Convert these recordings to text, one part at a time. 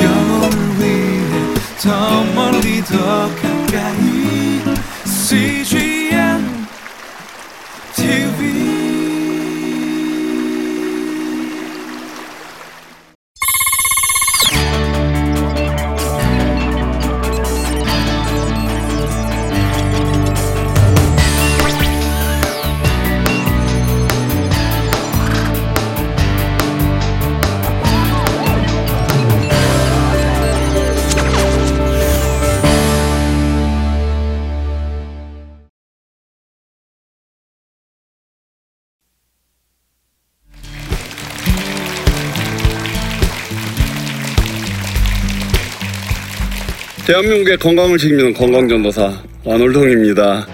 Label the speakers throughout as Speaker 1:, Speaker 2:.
Speaker 1: 영혼을 위해 더 멀리 더 가
Speaker 2: 대한민국의 건강을 책임지는 건강전도사 안월동입니다.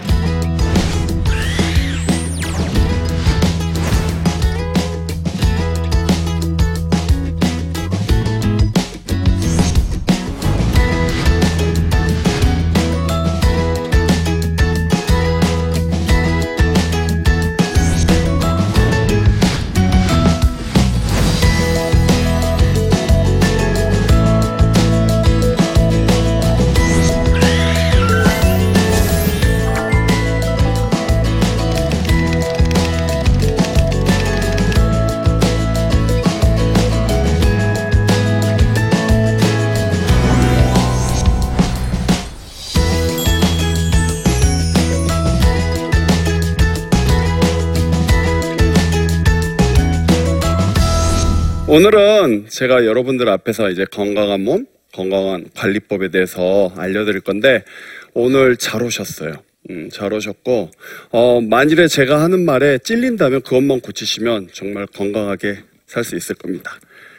Speaker 2: 오늘은 제가 여러분들 앞에서 이제 건강한 몸, 건강한 관리법에 대해서 알려드릴 건데 오늘 잘 오셨어요. 음, 잘 오셨고 어, 만일에 제가 하는 말에 찔린다면 그것만 고치시면 정말 건강하게 살 수 있을 겁니다.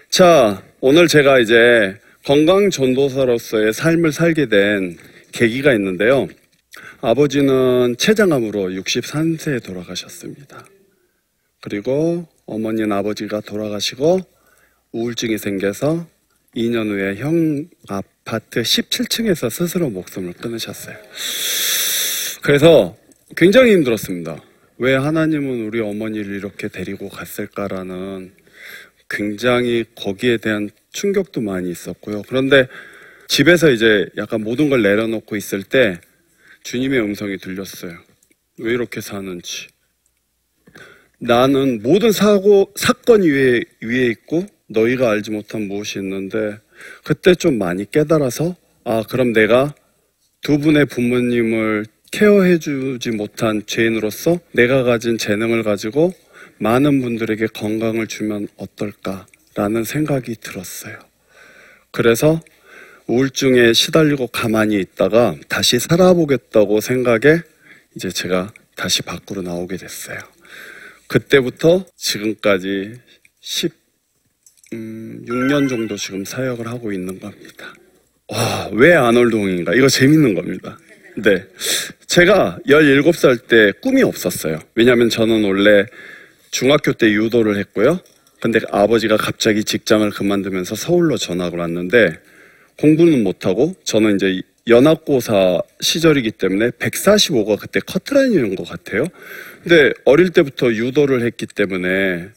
Speaker 2: 자, 오늘 제가 이제 건강 전도사로서의 삶을 살게 된 계기가 있는데요. 아버지는 췌장암으로 63세에 돌아가셨습니다. 그리고 어머니는 아버지가 돌아가시고 우울증이 생겨서 2년 후에 형 아파트 17층에서 스스로 목숨을 끊으셨어요. 그래서 굉장히 힘들었습니다. 왜 하나님은 우리 어머니를 이렇게 데리고 갔을까라는 굉장히 거기에 대한 충격도 많이 있었고요. 그런데 집에서 이제 약간 모든 걸 내려놓고 있을 때 주님의 음성이 들렸어요. 왜 이렇게 사는지. 나는 모든 사고, 사건 위에, 위에 있고 너희가 알지 못한 무엇이 있는데 그때 좀 많이 깨달아서 아, 그럼 내가 두 분의 부모님을 케어해 주지 못한 죄인으로서 내가 가진 재능을 가지고 많은 분들에게 건강을 주면 어떨까라는 생각이 들었어요. 그래서 우울증에 시달리고 가만히 있다가 다시 살아보겠다고 생각에 이제 제가 다시 밖으로 나오게 됐어요. 그때부터 지금까지 16년 정도 지금 사역을 하고 있는 겁니다. 와, 왜 안월동인가? 이거 재밌는 겁니다. 네. 제가 17살 때 꿈이 없었어요. 왜냐면 저는 원래 중학교 때 유도를 했고요. 근데 아버지가 갑자기 직장을 그만두면서 서울로 전학을 왔는데 공부는 못하고 저는 이제 연합고사 시절이기 때문에 145가 그때 커트라인이었던 것 같아요. 근데 어릴 때부터 유도를 했기 때문에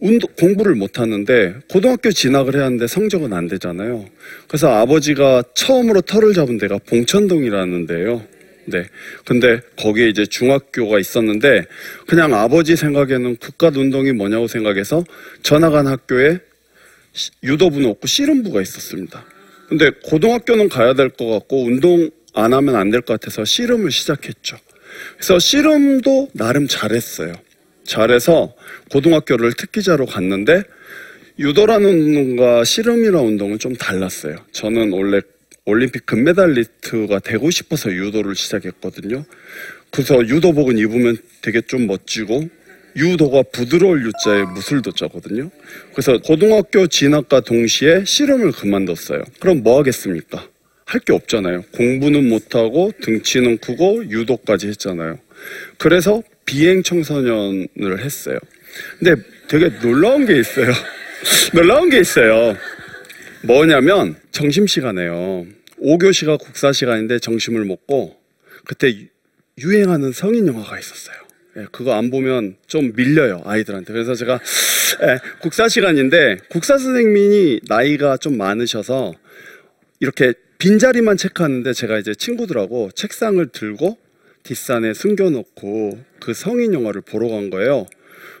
Speaker 2: 운동, 공부를 못 하는데 고등학교 진학을 해야 하는데 성적은 안 되잖아요. 그래서 아버지가 처음으로 털을 잡은 데가 봉천동이라는 데예요. 네. 근데 거기에 이제 중학교가 있었는데 그냥 아버지 생각에는 국가 운동이 뭐냐고 생각해서 전학한 학교에 유도부는 없고 씨름부가 있었습니다. 근데 고등학교는 가야 될 것 같고 운동 안 하면 안 될 것 같아서 씨름을 시작했죠. 그래서 씨름도 나름 잘했어요. 잘해서 고등학교를 특기자로 갔는데 유도라는 운동과 씨름이라는 운동은 좀 달랐어요. 저는 원래 올림픽 금메달리스트가 되고 싶어서 유도를 시작했거든요. 그래서 유도복은 입으면 되게 좀 멋지고 유도가 부드러울 유자에 무술도 자거든요. 그래서 고등학교 진학과 동시에 씨름을 그만뒀어요. 그럼 뭐 하겠습니까? 할 게 없잖아요. 공부는 못하고 등치는 크고 유도까지 했잖아요. 그래서 비행 청소년을 했어요. 근데 되게 놀라운 게 있어요. 놀라운 게 있어요. 뭐냐면 점심시간에요. 5교시가 국사 시간인데 점심을 먹고 그때 유행하는 성인 영화가 있었어요. 예, 그거 안 보면 좀 밀려요 아이들한테. 그래서 제가 예, 국사 시간인데 국사 선생님이 나이가 좀 많으셔서 이렇게 빈자리만 체크하는데 제가 이제 친구들하고 책상을 들고 뒷산에 숨겨놓고 그 성인 영화를 보러 간 거예요.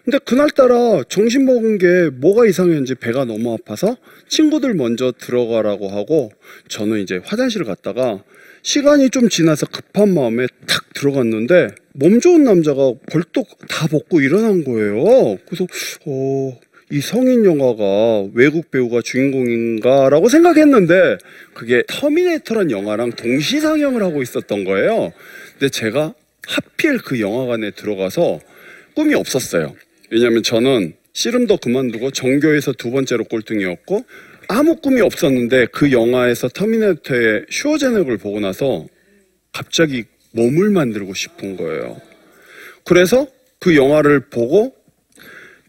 Speaker 2: 근데 그날따라 점심 먹은 게 뭐가 이상했는지 배가 너무 아파서 친구들 먼저 들어가라고 하고 저는 이제 화장실을 갔다가 시간이 좀 지나서 급한 마음에 탁 들어갔는데 몸 좋은 남자가 벌떡 다 벗고 일어난 거예요. 그래서 어, 이 성인 영화가 외국 배우가 주인공인가라고 생각했는데 그게 터미네이터란 영화랑 동시 상영을 하고 있었던 거예요. 근데 제가 하필 그 영화관에 들어가서 꿈이 없었어요. 왜냐하면 저는 씨름도 그만두고 전교에서 두 번째로 꼴등이었고 아무 꿈이 없었는데 그 영화에서 터미네이터의 슈워제네거를 보고 나서 갑자기 몸을 만들고 싶은 거예요. 그래서 그 영화를 보고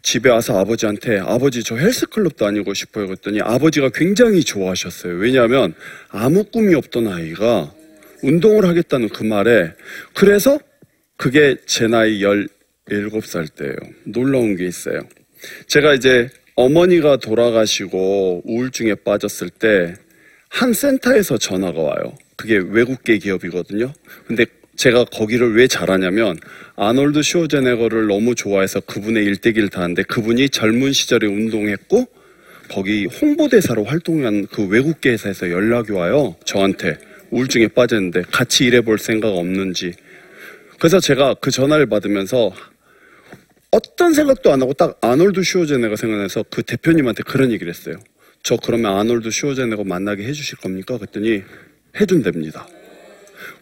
Speaker 2: 집에 와서 아버지한테 아버지 저 헬스클럽 다니고 싶어요 그랬더니 아버지가 굉장히 좋아하셨어요. 왜냐하면 아무 꿈이 없던 아이가 운동을 하겠다는 그 말에 그래서 그게 제 나이 17살 때예요. 놀라운 게 있어요. 제가 이제 어머니가 돌아가시고 우울증에 빠졌을 때 한 센터에서 전화가 와요. 그게 외국계 기업이거든요. 근데 제가 거기를 왜 잘하냐면 아놀드 슈어제네거를 너무 좋아해서 그분의 일대기를 다하는데 그분이 젊은 시절에 운동했고 거기 홍보대사로 활동한 그 외국계 회사에서 연락이 와요. 저한테 우울증에 빠졌는데 같이 일해볼 생각 없는지. 그래서 제가 그 전화를 받으면서 어떤 생각도 안 하고 딱 아놀드 슈어제네가 생각나서 그 대표님한테 그런 얘기를 했어요. 저 그러면 아놀드 슈어제네가 만나게 해주실 겁니까? 그랬더니 해준답니다.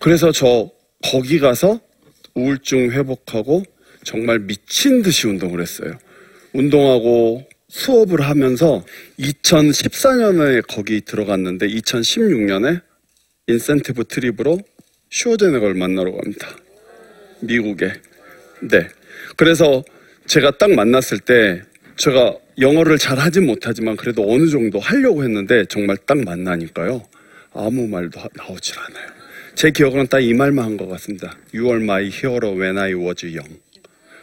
Speaker 2: 그래서 저 거기 가서 우울증 회복하고 정말 미친 듯이 운동을 했어요. 운동하고 수업을 하면서 2014년에 거기 들어갔는데 2016년에 인센티브 트립으로 슈어제네걸 만나러 갑니다. 미국에. 네. 그래서 제가 딱 만났을 때 제가 영어를 잘 하진 못하지만 그래도 어느 정도 하려고 했는데 정말 딱 만나니까요. 아무 말도 하- 나오질 않아요. 제 기억으로는 딱 이 말만 한 것 같습니다. You are my hero when I was young.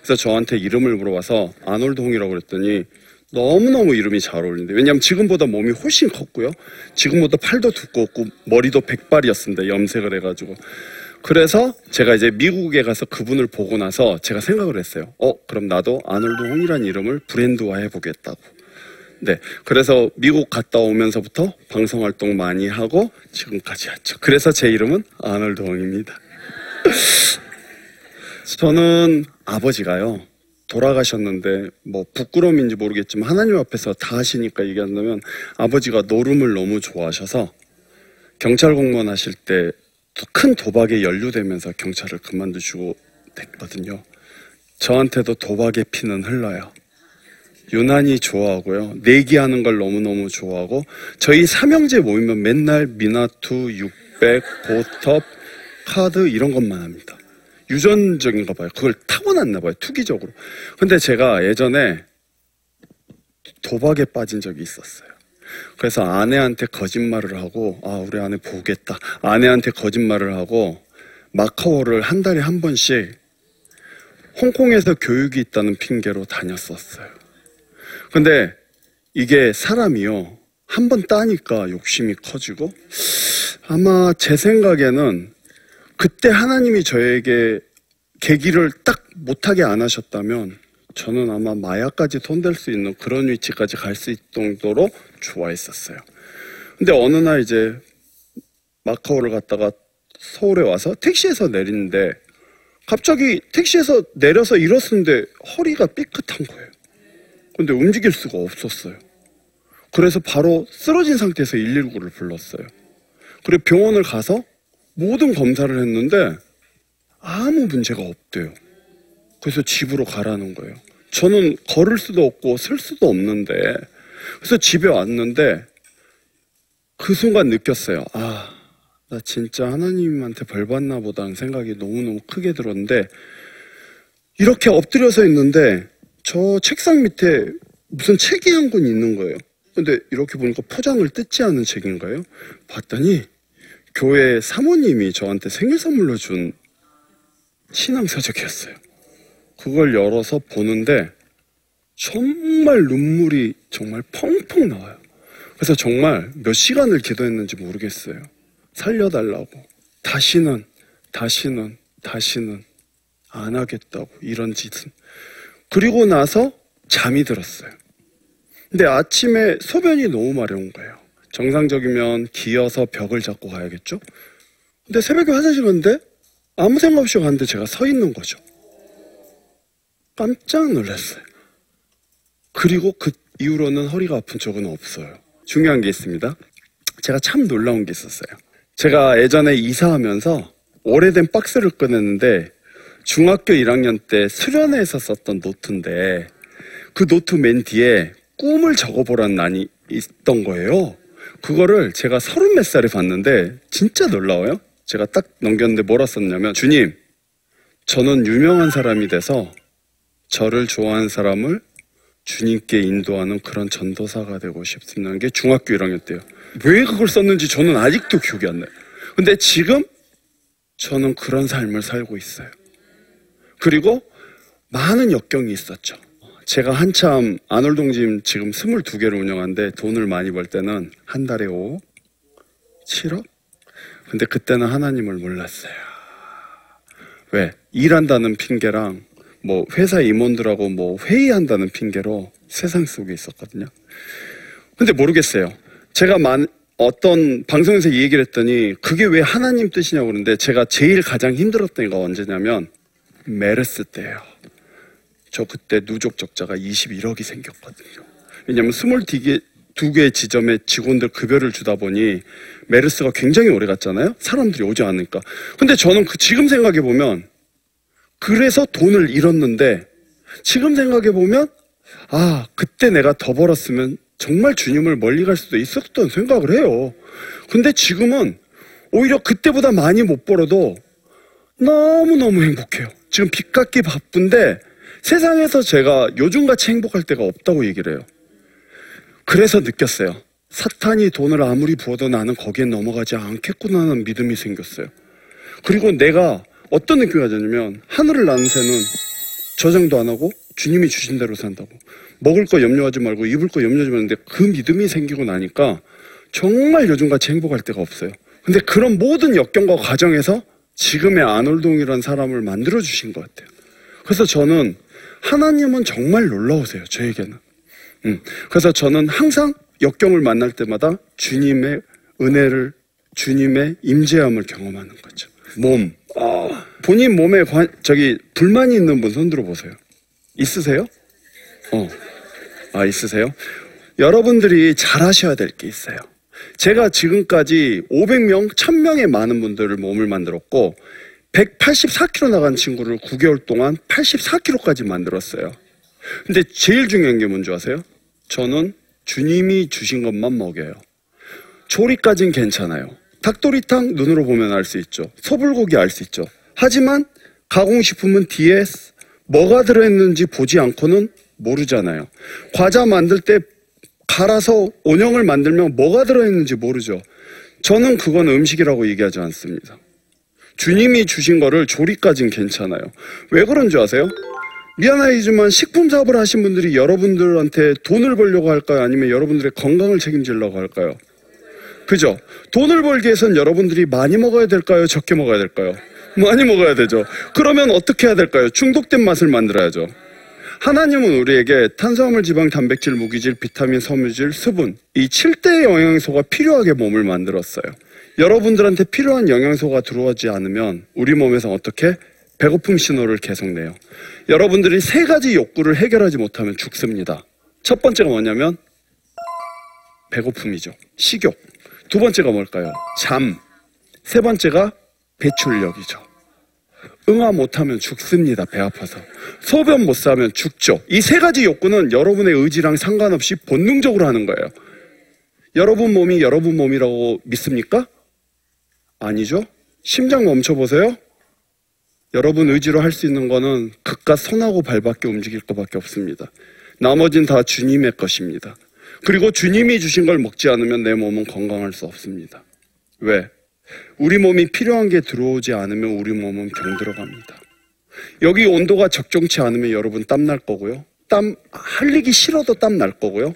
Speaker 2: 그래서 저한테 이름을 물어봐서 아놀드 홍이라고 그랬더니 너무너무 이름이 잘 어울린대. 왜냐하면 지금보다 몸이 훨씬 컸고요. 지금보다 팔도 두껍고 머리도 백발이었습니다. 염색을 해가지고. 그래서 제가 이제 미국에 가서 그분을 보고 나서 제가 생각을 했어요. 어, 그럼 나도 아놀드 홍이라는 이름을 브랜드화 해보겠다고. 네. 그래서 미국 갔다 오면서부터 방송 활동 많이 하고 지금까지 왔죠. 그래서 제 이름은 아놀드 홍입니다. 저는 아버지가요. 돌아가셨는데 뭐 부끄러움인지 모르겠지만 하나님 앞에서 다 하시니까 얘기한다면 아버지가 노름을 너무 좋아하셔서 경찰 공무원 하실 때 큰 도박에 연루되면서 경찰을 그만두시고 됐거든요. 저한테도 도박의 피는 흘러요. 유난히 좋아하고요. 내기하는 걸 너무너무 좋아하고 저희 삼형제 모이면 맨날 미나투, 600, 보톱, 카드 이런 것만 합니다. 유전적인가 봐요. 그걸 타고났나 봐요. 투기적으로. 근데 제가 예전에 도박에 빠진 적이 있었어요. 그래서 아내한테 거짓말을 하고 아 우리 아내 보겠다. 아내한테 거짓말을 하고 마카오를 한 달에 한 번씩 홍콩에서 교육이 있다는 핑계로 다녔었어요. 근데 이게 사람이요. 한 번 따니까 욕심이 커지고 아마 제 생각에는 그때 하나님이 저에게 계기를 딱 못하게 안 하셨다면 저는 아마 마약까지 손댈 수 있는 그런 위치까지 갈 수 있을 정도로 좋아했었어요. 근데 어느 날 이제 마카오를 갔다가 서울에 와서 택시에서 내리는데 갑자기 택시에서 내려서 일었는데 허리가 삐끗한 거예요. 근데 움직일 수가 없었어요. 그래서 바로 쓰러진 상태에서 119를 불렀어요. 그리고 병원을 가서 모든 검사를 했는데 아무 문제가 없대요. 그래서 집으로 가라는 거예요. 저는 걸을 수도 없고 쓸 수도 없는데 그래서 집에 왔는데 그 순간 느꼈어요. 아, 나 진짜 하나님한테 벌 받나 보다는 생각이 너무너무 크게 들었는데 이렇게 엎드려서 있는데 저 책상 밑에 무슨 책이 한 권 있는 거예요. 근데 이렇게 보니까 포장을 뜯지 않은 책인가요? 봤더니 교회 사모님이 저한테 생일 선물로 준 신앙 서적이었어요. 그걸 열어서 보는데 정말 눈물이 정말 펑펑 나와요. 그래서 정말 몇 시간을 기도했는지 모르겠어요. 살려달라고. 다시는, 다시는, 다시는 안 하겠다고. 이런 짓은. 그리고 나서 잠이 들었어요. 근데 아침에 소변이 너무 마려운 거예요. 정상적이면 기어서 벽을 잡고 가야겠죠? 근데 새벽에 화장실 갔는데 아무 생각 없이 갔는데 제가 서 있는 거죠. 깜짝 놀랐어요. 그리고 그 이후로는 허리가 아픈 적은 없어요. 중요한 게 있습니다. 제가 참 놀라운 게 있었어요. 제가 예전에 이사하면서 오래된 박스를 꺼냈는데 중학교 1학년 때 수련회에서 썼던 노트인데 그 노트 맨 뒤에 꿈을 적어보라는 난이 있던 거예요. 그거를 제가 서른 몇 살에 봤는데 진짜 놀라워요. 제가 딱 넘겼는데 뭐라 썼냐면 주님, 저는 유명한 사람이 돼서 저를 좋아하는 사람을 주님께 인도하는 그런 전도사가 되고 싶다는 게 중학교 1학년 때요. 왜 그걸 썼는지 저는 아직도 기억이 안 나요. 근데 지금 저는 그런 삶을 살고 있어요. 그리고 많은 역경이 있었죠. 제가 한참 아놀동짐 지금 22개를 운영하는데 돈을 많이 벌 때는 한 달에 5억? 7억? 근데 그때는 하나님을 몰랐어요. 왜? 일한다는 핑계랑 뭐 회사 임원들하고 뭐 회의한다는 핑계로 세상 속에 있었거든요. 근데 모르겠어요. 제가 만, 어떤 방송에서 이 얘기를 했더니 그게 왜 하나님 뜻이냐고 그러는데 제가 제일 가장 힘들었던 애가 언제냐면 메르스 때예요. 저 그때 누적 적자가 21억이 생겼거든요. 왜냐하면 22개 두 개의 지점에 직원들 급여를 주다 보니 메르스가 굉장히 오래 갔잖아요. 사람들이 오지 않으니까. 근데 저는 그 지금 생각해 보면 그래서 돈을 잃었는데 지금 생각해 보면 아 그때 내가 더 벌었으면 정말 주님을 멀리 갈 수도 있었던 생각을 해요. 근데 지금은 오히려 그때보다 많이 못 벌어도 너무너무 행복해요. 지금 빚 갚기 바쁜데 세상에서 제가 요즘같이 행복할 때가 없다고 얘기를 해요. 그래서 느꼈어요. 사탄이 돈을 아무리 부어도 나는 거기에 넘어가지 않겠구나는 믿음이 생겼어요. 그리고 내가 어떤 느낌이 가졌냐면 하늘을 나는 새는 저장도 안 하고 주님이 주신 대로 산다고. 먹을 거 염려하지 말고 입을 거 염려하지 말는데 그 믿음이 생기고 나니까 정말 요즘같이 행복할 때가 없어요. 근데 그런 모든 역경과 과정에서 지금의 아놀동이라는 사람을 만들어 주신 것 같아요. 그래서 저는 하나님은 정말 놀라우세요. 저에게는. 음, 그래서 저는 항상 역경을 만날 때마다 주님의 은혜를 주님의 임재함을 경험하는 거죠. 몸. 아, 본인 몸에 관, 저기 불만이 있는 분 손들어 보세요. 있으세요? 어. 아, 있으세요? 여러분들이 잘 하셔야 될 게 있어요. 제가 지금까지 500명, 1000명의 많은 분들을 몸을 만들었고 184kg 나간 친구를 9개월 동안 84kg까지 만들었어요. 근데 제일 중요한 게 뭔지 아세요? 저는 주님이 주신 것만 먹여요. 조리까진 괜찮아요. 닭도리탕 눈으로 보면 알 수 있죠. 소불고기 알 수 있죠. 하지만 가공식품은 뒤에 뭐가 들어있는지 보지 않고는 모르잖아요. 과자 만들 때 갈아서 온형을 만들면 뭐가 들어있는지 모르죠. 저는 그건 음식이라고 얘기하지 않습니다. 주님이 주신 거를 조리까진 괜찮아요. 왜 그런 줄 아세요? 미안하지만 식품 사업을 하신 분들이 여러분들한테 돈을 벌려고 할까요? 아니면 여러분들의 건강을 책임지려고 할까요? 그죠? 돈을 벌기 위해선 여러분들이 많이 먹어야 될까요? 적게 먹어야 될까요? 많이 먹어야 되죠. 그러면 어떻게 해야 될까요? 중독된 맛을 만들어야죠. 하나님은 우리에게 탄수화물, 지방, 단백질, 무기질, 비타민, 섬유질, 수분 이 7대의 영양소가 필요하게 몸을 만들었어요. 여러분들한테 필요한 영양소가 들어오지 않으면 우리 몸에서 어떻게 배고픔 신호를 계속 내요. 여러분들이 세 가지 욕구를 해결하지 못하면 죽습니다. 첫 번째가 뭐냐면 배고픔이죠. 식욕. 두 번째가 뭘까요? 잠. 세 번째가 배출력이죠. 응아 못하면 죽습니다. 배 아파서. 소변 못 싸면 죽죠. 이 세 가지 욕구는 여러분의 의지랑 상관없이 본능적으로 하는 거예요. 여러분 몸이 여러분 몸이라고 믿습니까? 아니죠. 심장 멈춰보세요. 여러분 의지로 할 수 있는 거는 그깟 손하고 발밖에 움직일 것밖에 없습니다. 나머진 다 주님의 것입니다. 그리고 주님이 주신 걸 먹지 않으면 내 몸은 건강할 수 없습니다. 왜? 우리 몸이 필요한 게 들어오지 않으면 우리 몸은 병들어 갑니다. 여기 온도가 적정치 않으면 여러분 땀 날 거고요. 땀 흘리기 싫어도 땀 날 거고요.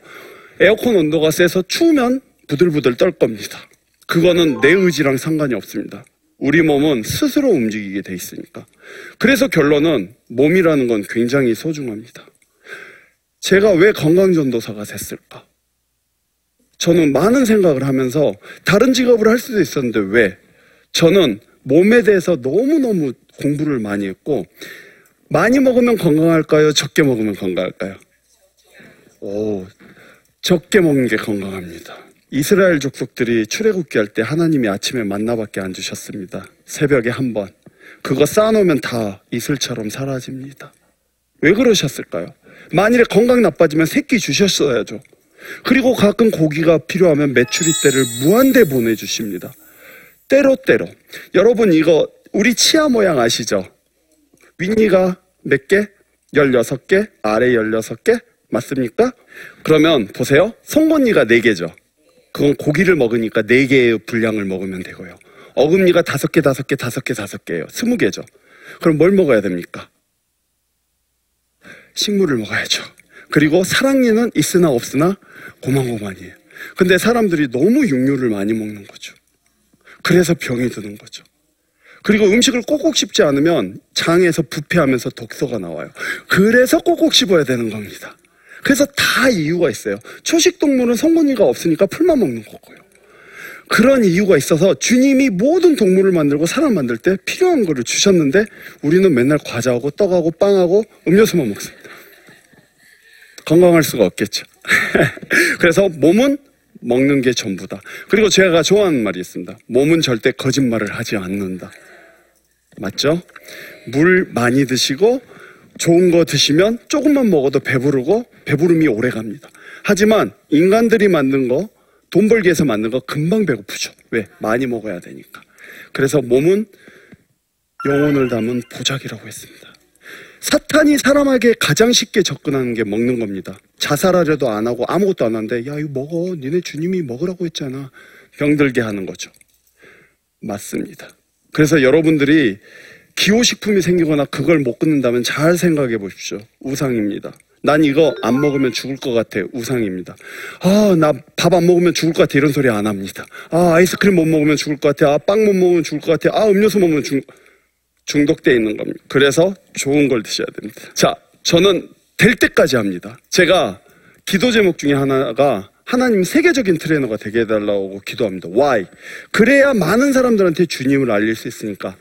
Speaker 2: 에어컨 온도가 세서 추우면 부들부들 떨 겁니다. 그거는 내 의지랑 상관이 없습니다. 우리 몸은 스스로 움직이게 돼 있으니까. 그래서 결론은 몸이라는 건 굉장히 소중합니다. 제가 왜 건강전도사가 됐을까? 저는 많은 생각을 하면서 다른 직업을 할 수도 있었는데 왜? 저는 몸에 대해서 너무너무 공부를 많이 했고, 많이 먹으면 건강할까요? 적게 먹으면 건강할까요? 오, 적게 먹는 게 건강합니다. 이스라엘 족속들이 출애굽기 할 때 하나님이 아침에 만나밖에 안 주셨습니다. 새벽에 한 번. 그거 쌓아놓으면 다 이슬처럼 사라집니다. 왜 그러셨을까요? 만일에 건강 나빠지면 새끼 주셨어야죠. 그리고 가끔 고기가 필요하면 메추리 떼를 무한대 보내주십니다. 때로때로. 여러분 이거 우리 치아 모양 아시죠? 윗니가 몇 개? 16개? 아래 16개? 맞습니까? 그러면 보세요. 송곳니가 4개죠. 그건 고기를 먹으니까 4개의 분량을 먹으면 되고요. 어금니가 5개, 5개, 5개, 5개예요. 20개죠. 그럼 뭘 먹어야 됩니까? 식물을 먹어야죠. 그리고 사랑니는 있으나 없으나 고만고만이에요. 근데 사람들이 너무 육류를 많이 먹는 거죠. 그래서 병이 드는 거죠. 그리고 음식을 꼭꼭 씹지 않으면 장에서 부패하면서 독소가 나와요. 그래서 꼭꼭 씹어야 되는 겁니다. 그래서 다 이유가 있어요. 초식 동물은 성분이가 없으니까 풀만 먹는 거고요. 그런 이유가 있어서 주님이 모든 동물을 만들고 사람 만들 때 필요한 거를 주셨는데 우리는 맨날 과자하고 떡하고 빵하고 음료수만 먹습니다. 건강할 수가 없겠죠. 그래서 몸은 먹는 게 전부다. 그리고 제가 좋아하는 말이 있습니다. 몸은 절대 거짓말을 하지 않는다. 맞죠? 물 많이 드시고 좋은 거 드시면 조금만 먹어도 배부르고 배부름이 오래 갑니다. 하지만 인간들이 만든 거, 돈 벌기 위해서 만든 거 금방 배고프죠. 왜? 많이 먹어야 되니까. 그래서 몸은 영혼을 담은 보자기라고 했습니다. 사탄이 사람에게 가장 쉽게 접근하는 게 먹는 겁니다. 자살하려도 안 하고 아무것도 안 하는데, 야, 이거 먹어. 니네 주님이 먹으라고 했잖아. 병들게 하는 거죠. 맞습니다. 그래서 여러분들이 기호식품이 생기거나 그걸 못 끊는다면 잘 생각해 보십시오. 우상입니다. 난 이거 안 먹으면 죽을 것 같아. 우상입니다. 아, 나 밥 안 먹으면 죽을 것 같아. 이런 소리 안 합니다. 아, 아이스크림 못 먹으면 죽을 것 같아. 아, 빵 못 먹으면 죽을 것 같아. 아, 음료수 먹으면 죽, 중독돼 있는 겁니다. 그래서 좋은 걸 드셔야 됩니다. 자, 저는 될 때까지 합니다. 제가 기도 제목 중에 하나가 하나님 세계적인 트레이너가 되게 해달라고 기도합니다. Why? 그래야 많은 사람들한테 주님을 알릴 수 있으니까.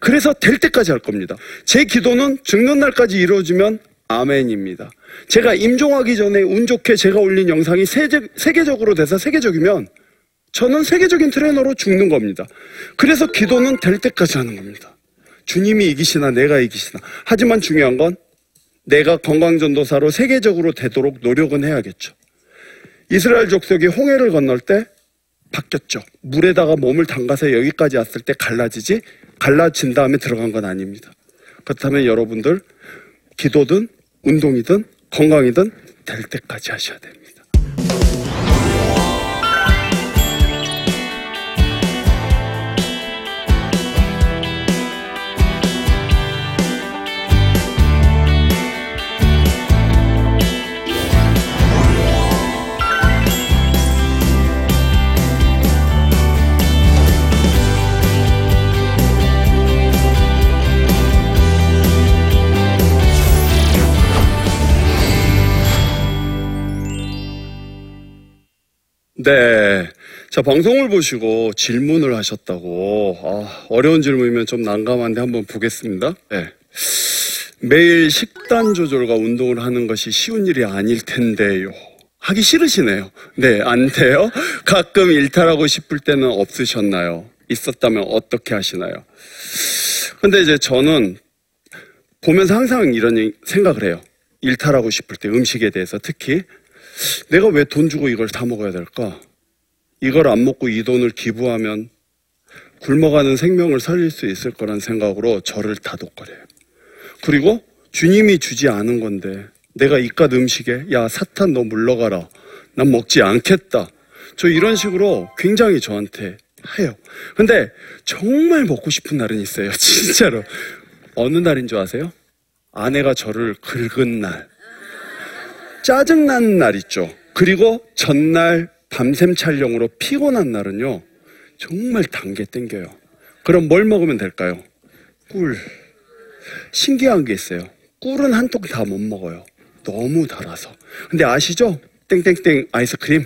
Speaker 2: 그래서 될 때까지 할 겁니다. 제 기도는 죽는 날까지 이루어지면 아멘입니다. 제가 임종하기 전에 운 좋게 제가 올린 영상이 세계, 세계적으로 돼서 세계적이면 저는 세계적인 트레이너로 죽는 겁니다. 그래서 기도는 될 때까지 하는 겁니다. 주님이 이기시나 내가 이기시나. 하지만 중요한 건 내가 건강전도사로 세계적으로 되도록 노력은 해야겠죠. 이스라엘 족속이 홍해를 건널 때 바뀌었죠. 물에다가 몸을 담가서 여기까지 왔을 때 갈라지지 갈라진 다음에 들어간 건 아닙니다. 그렇다면 여러분들 기도든 운동이든 건강이든 될 때까지 하셔야 됩니다. 네. 자, 방송을 보시고 질문을 하셨다고. 아, 어려운 질문이면 좀 난감한데 한번 보겠습니다. 네. 매일 식단 조절과 운동을 하는 것이 쉬운 일이 아닐 텐데요. 하기 싫으시네요. 네, 안 돼요? 가끔 일탈하고 싶을 때는 없으셨나요? 있었다면 어떻게 하시나요? 근데 이제 저는 보면서 항상 이런 생각을 해요. 일탈하고 싶을 때 음식에 대해서 특히 내가 왜 돈 주고 이걸 다 먹어야 될까? 이걸 안 먹고 이 돈을 기부하면 굶어가는 생명을 살릴 수 있을 거란 생각으로 저를 다독거려요. 그리고 주님이 주지 않은 건데 내가 이깟 음식에 야 사탄 너 물러가라 난 먹지 않겠다 저 이런 식으로 굉장히 저한테 해요 근데 정말 먹고 싶은 날은 있어요 진짜로 어느 날인 줄 아세요? 아내가 저를 긁은 날. 짜증난 날 있죠. 그리고 전날 밤샘 촬영으로 피곤한 날은요. 정말 단 게 땡겨요. 그럼 뭘 먹으면 될까요? 꿀. 신기한 게 있어요. 꿀은 한 통 다 못 먹어요. 너무 달아서. 근데 아시죠? 땡땡땡 아이스크림.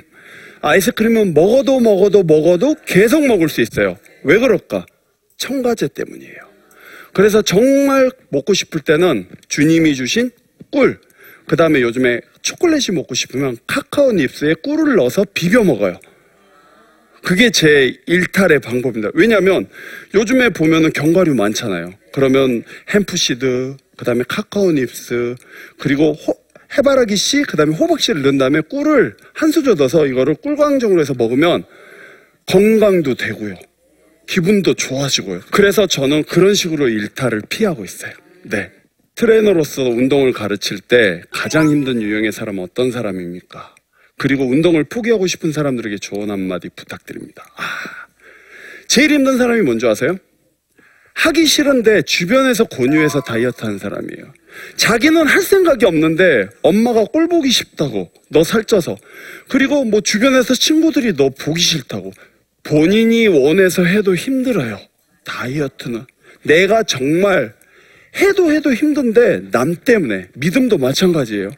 Speaker 2: 아이스크림은 먹어도 먹어도 먹어도 계속 먹을 수 있어요. 왜 그럴까? 첨가제 때문이에요. 그래서 정말 먹고 싶을 때는 주님이 주신 꿀. 그 다음에 요즘에 초콜릿이 먹고 싶으면 카카오 닙스에 꿀을 넣어서 비벼 먹어요. 그게 제 일탈의 방법입니다. 왜냐하면 요즘에 보면은 견과류 많잖아요. 그러면 햄프시드, 그 다음에 카카오 닙스, 그리고 호- 해바라기 씨, 그 다음에 호박 씨를 넣은 다음에 꿀을 한 수저 넣어서 이거를 꿀광정으로 해서 먹으면 건강도 되고요. 기분도 좋아지고요. 그래서 저는 그런 식으로 일탈을 피하고 있어요. 네. 트레이너로서 운동을 가르칠 때 가장 힘든 유형의 사람은 어떤 사람입니까? 그리고 운동을 포기하고 싶은 사람들에게 조언 한마디 부탁드립니다. 아, 제일 힘든 사람이 뭔지 아세요? 하기 싫은데 주변에서 권유해서 다이어트 하는 사람이에요. 자기는 할 생각이 없는데 엄마가 꼴 보기 쉽다고 너 살쪄서 그리고 뭐 주변에서 친구들이 너 보기 싫다고 본인이 원해서 해도 힘들어요. 다이어트는 내가 정말 해도 해도 힘든데 남 때문에 믿음도 마찬가지예요.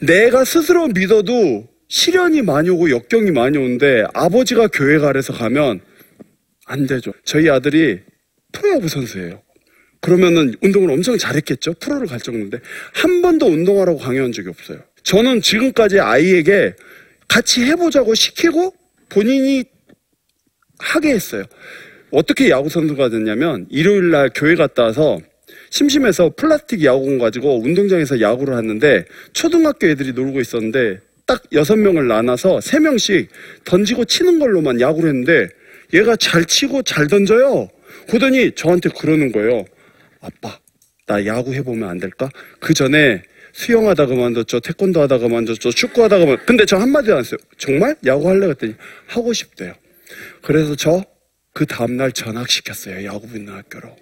Speaker 2: 내가 스스로 믿어도 시련이 많이 오고 역경이 많이 오는데 아버지가 교회 가래서 가면 안 되죠. 저희 아들이 프로야구 선수예요. 그러면은 운동을 엄청 잘했겠죠. 프로를 갈 정도인데 한 번도 운동하라고 강요한 적이 없어요. 저는 지금까지 아이에게 같이 해보자고 시키고 본인이 하게 했어요. 어떻게 야구 선수가 됐냐면 일요일 날 교회 갔다 와서 심심해서 플라스틱 야구공 가지고 운동장에서 야구를 하는데 초등학교 애들이 놀고 있었는데 딱 여섯 명을 나눠서 세 명씩 던지고 치는 걸로만 야구를 했는데 얘가 잘 치고 잘 던져요. 그러더니 저한테 그러는 거예요. 아빠, 나 야구 해보면 안 될까? 그 전에 수영하다 그만뒀죠. 태권도 하다 그만뒀죠. 축구하다 그만. 근데 저 한마디도 안 했어요. 정말? 야구 할래? 그랬더니 하고 싶대요. 그래서 저 그 다음날 전학시켰어요. 야구분학교로.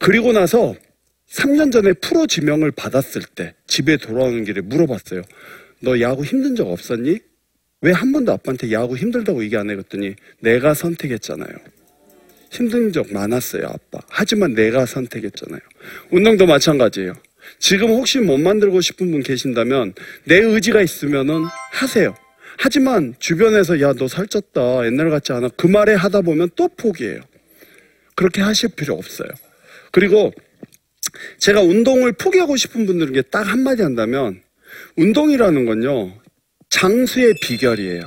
Speaker 2: 그리고 나서 3년 전에 프로 지명을 받았을 때 집에 돌아오는 길에 물어봤어요. 너 야구 힘든 적 없었니? 왜 한 번도 아빠한테 야구 힘들다고 얘기 안 해봤더니 내가 선택했잖아요. 힘든 적 많았어요, 아빠. 하지만 내가 선택했잖아요. 운동도 마찬가지예요. 지금 혹시 못 만들고 싶은 분 계신다면 내 의지가 있으면은 하세요. 하지만 주변에서 야, 너 살쪘다. 옛날 같지 않아. 그 말에 하다 보면 또 포기해요. 그렇게 하실 필요 없어요. 그리고 제가 운동을 포기하고 싶은 분들에게 딱 한마디 한다면 운동이라는 건요, 장수의 비결이에요.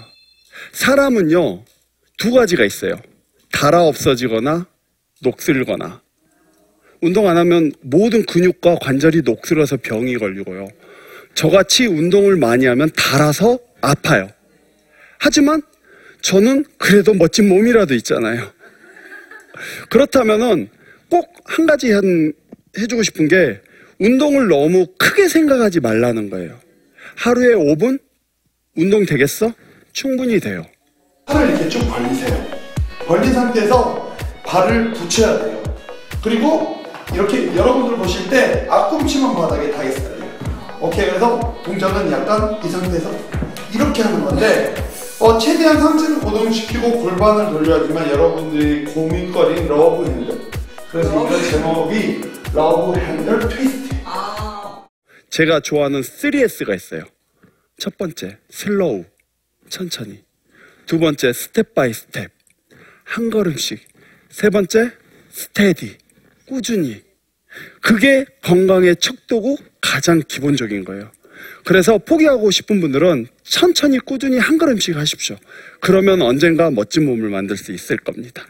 Speaker 2: 사람은요, 두 가지가 있어요. 달아 없어지거나 녹슬거나. 운동 안 하면 모든 근육과 관절이 녹슬어서 병이 걸리고요. 저같이 운동을 많이 하면 달아서 아파요. 하지만 저는 그래도 멋진 몸이라도 있잖아요. 그렇다면은 꼭 한 가지 한, 해주고 싶은 게 운동을 너무 크게 생각하지 말라는 거예요. 하루에 5분? 운동 되겠어? 충분히 돼요.
Speaker 3: 팔을 이렇게 쭉 벌리세요. 벌린 상태에서 발을 붙여야 돼요. 그리고 이렇게 여러분들 보실 때 앞꿈치만 바닥에 닿겠어요. 오케이, 그래서 동작은 약간 이 상태에서 이렇게 하는 건데 어, 최대한 상체를 고정시키고 골반을 돌려야지만 여러분들이 고민거리인 love handle. 그래서 이런 제목이 love handle twist.
Speaker 2: 제가 좋아하는 3S가 있어요. 첫 번째, slow. 천천히. 두 번째, step by step. 한 걸음씩. 세 번째, steady. 꾸준히. 그게 건강의 척도고 가장 기본적인 거예요. 그래서 포기하고 싶은 분들은 천천히 꾸준히 한 걸음씩 하십시오. 그러면 언젠가 멋진 몸을 만들 수 있을 겁니다.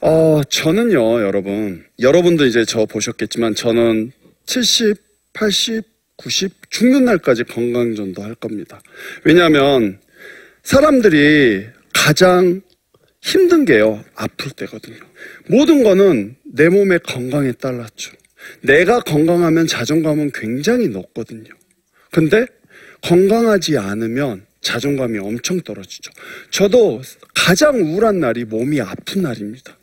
Speaker 2: 어, 저는요, 여러분. 여러분도 이제 저 보셨겠지만 저는 70, 80, 90, 죽는 날까지 건강전도 할 겁니다. 왜냐하면 사람들이 가장 힘든 게요, 아플 때거든요. 모든 거는 내 몸의 건강에 따랐죠. 내가 건강하면 자존감은 굉장히 높거든요. 근데 건강하지 않으면 자존감이 엄청 떨어지죠. 저도 가장 우울한 날이 몸이 아픈 날입니다.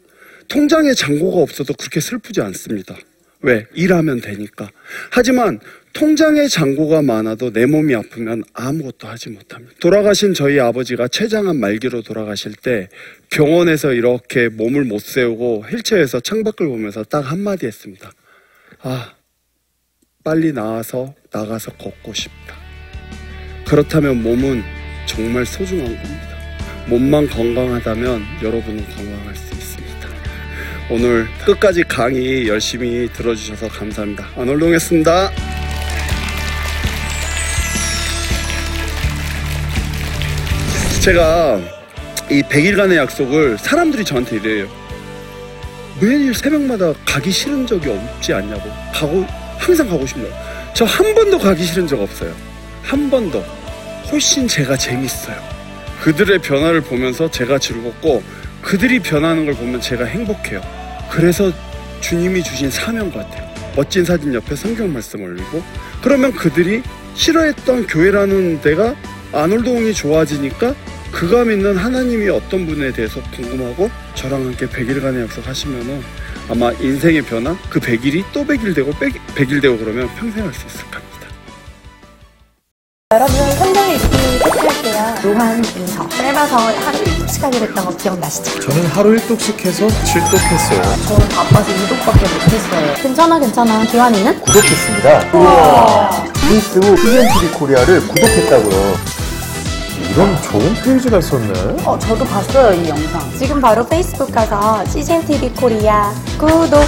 Speaker 2: 통장에 잔고가 없어도 그렇게 슬프지 않습니다. 왜? 일하면 되니까. 하지만 통장에 잔고가 많아도 내 몸이 아프면 아무것도 하지 못합니다. 돌아가신 저희 아버지가 췌장암 말기로 돌아가실 때 병원에서 이렇게 몸을 못 세우고 휠체어에서 창밖을 보면서 딱 한마디 했습니다. 아, 빨리 나와서 나가서 걷고 싶다. 그렇다면 몸은 정말 소중한 겁니다. 몸만 건강하다면 여러분은 건강할 수 있습니다. 오늘 끝까지 강의 열심히 들어주셔서 감사합니다. 안월동했습니다. 제가 이 100일간의 약속을 사람들이 저한테 이래요. 매일 새벽마다 가기 싫은 적이 없지 않냐고. 가고, 항상 가고 싶냐고. 저한 번도 가기 싫은 적 없어요. 한 번도. 훨씬 제가 재밌어요. 그들의 변화를 보면서 제가 즐겁고, 그들이 변하는 걸 보면 제가 행복해요. 그래서 주님이 주신 사명 같아요. 멋진 사진 옆에 성경 말씀 올리고, 그러면 그들이 싫어했던 교회라는 데가 아놀동이 좋아지니까 그가 믿는 하나님이 어떤 분에 대해서 궁금하고 저랑 함께 100일간의 약속 하시면은 아마 인생의 변화 그 100일이 또 100일 되고 100일 되고 그러면 평생 할 수 있을 겁니다.
Speaker 4: 여러분 요한일서 짧아서 하루 1독씩 하기로 했던 거 기억나시죠?
Speaker 5: 저는 하루 1독씩 해서 7독 했어요.
Speaker 4: 저는 바빠서 2독밖에 못했어요. 괜찮아 괜찮아. 기환이는?
Speaker 6: 구독했습니다. 우와. 페이스북 CGN TV 코리아를 구독했다고요. 이런 좋은 페이지가 있었네.
Speaker 4: 어 저도 봤어요 이 영상. 지금 바로 페이스북 가서 CGN TV 코리아 구독.